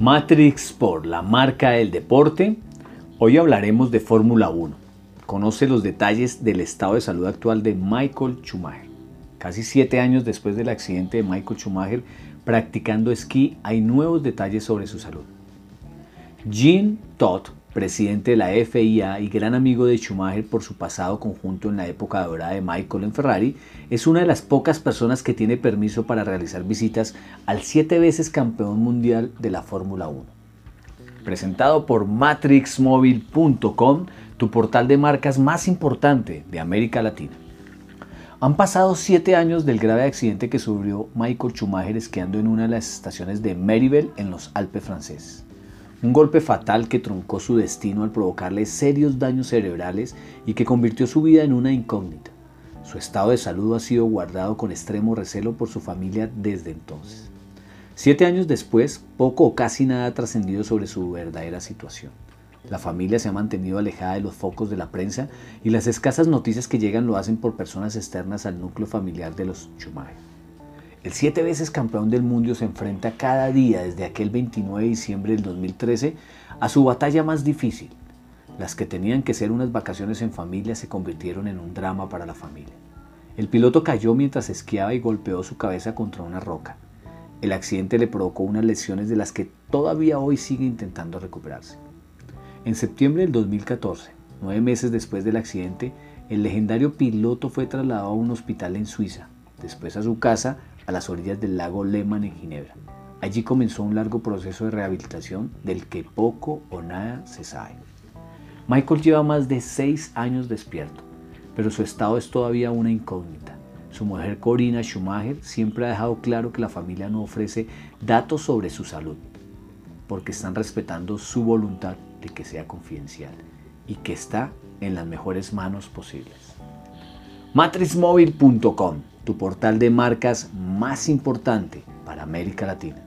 Matrix por la marca del deporte. Hoy hablaremos de Fórmula 1. Conoce los detalles del estado de salud actual de Michael Schumacher. Casi siete años después del accidente de Michael Schumacher practicando esquí, hay nuevos detalles sobre su salud. Jean Todd, presidente de la FIA y gran amigo de Schumacher por su pasado conjunto en la época dorada de Michael en Ferrari, es una de las pocas personas que tiene permiso para realizar visitas al siete veces campeón mundial de la Fórmula 1. Presentado por matrixmobile.com, tu portal de marcas más importante de América Latina. Han pasado siete años del grave accidente que sufrió Michael Schumacher esquiando en una de las estaciones de Meribel en los Alpes franceses. Un golpe fatal que truncó su destino al provocarle serios daños cerebrales y que convirtió su vida en una incógnita. Su estado de salud ha sido guardado con extremo recelo por su familia desde entonces. Siete años después, poco o casi nada ha trascendido sobre su verdadera situación. La familia se ha mantenido alejada de los focos de la prensa y las escasas noticias que llegan lo hacen por personas externas al núcleo familiar de los Schumacher. El siete veces campeón del mundo se enfrenta cada día desde aquel 29 de diciembre del 2013 a su batalla más difícil. Las que tenían que ser unas vacaciones en familia se convirtieron en un drama para la familia. El piloto cayó mientras esquiaba y golpeó su cabeza contra una roca. El accidente le provocó unas lesiones de las que todavía hoy sigue intentando recuperarse. En septiembre del 2014, nueve meses después del accidente, el legendario piloto fue trasladado a un hospital en Suiza, después a su casa a las orillas del lago Lehmann en Ginebra. Allí comenzó un largo proceso de rehabilitación del que poco o nada se sabe. Michael lleva más de seis años despierto, pero su estado es todavía una incógnita. Su mujer Corina Schumacher siempre ha dejado claro que la familia no ofrece datos sobre su salud, porque están respetando su voluntad de que sea confidencial y que está en las mejores manos posibles. Matrizmobile.com tu portal de marcas más importante para América Latina.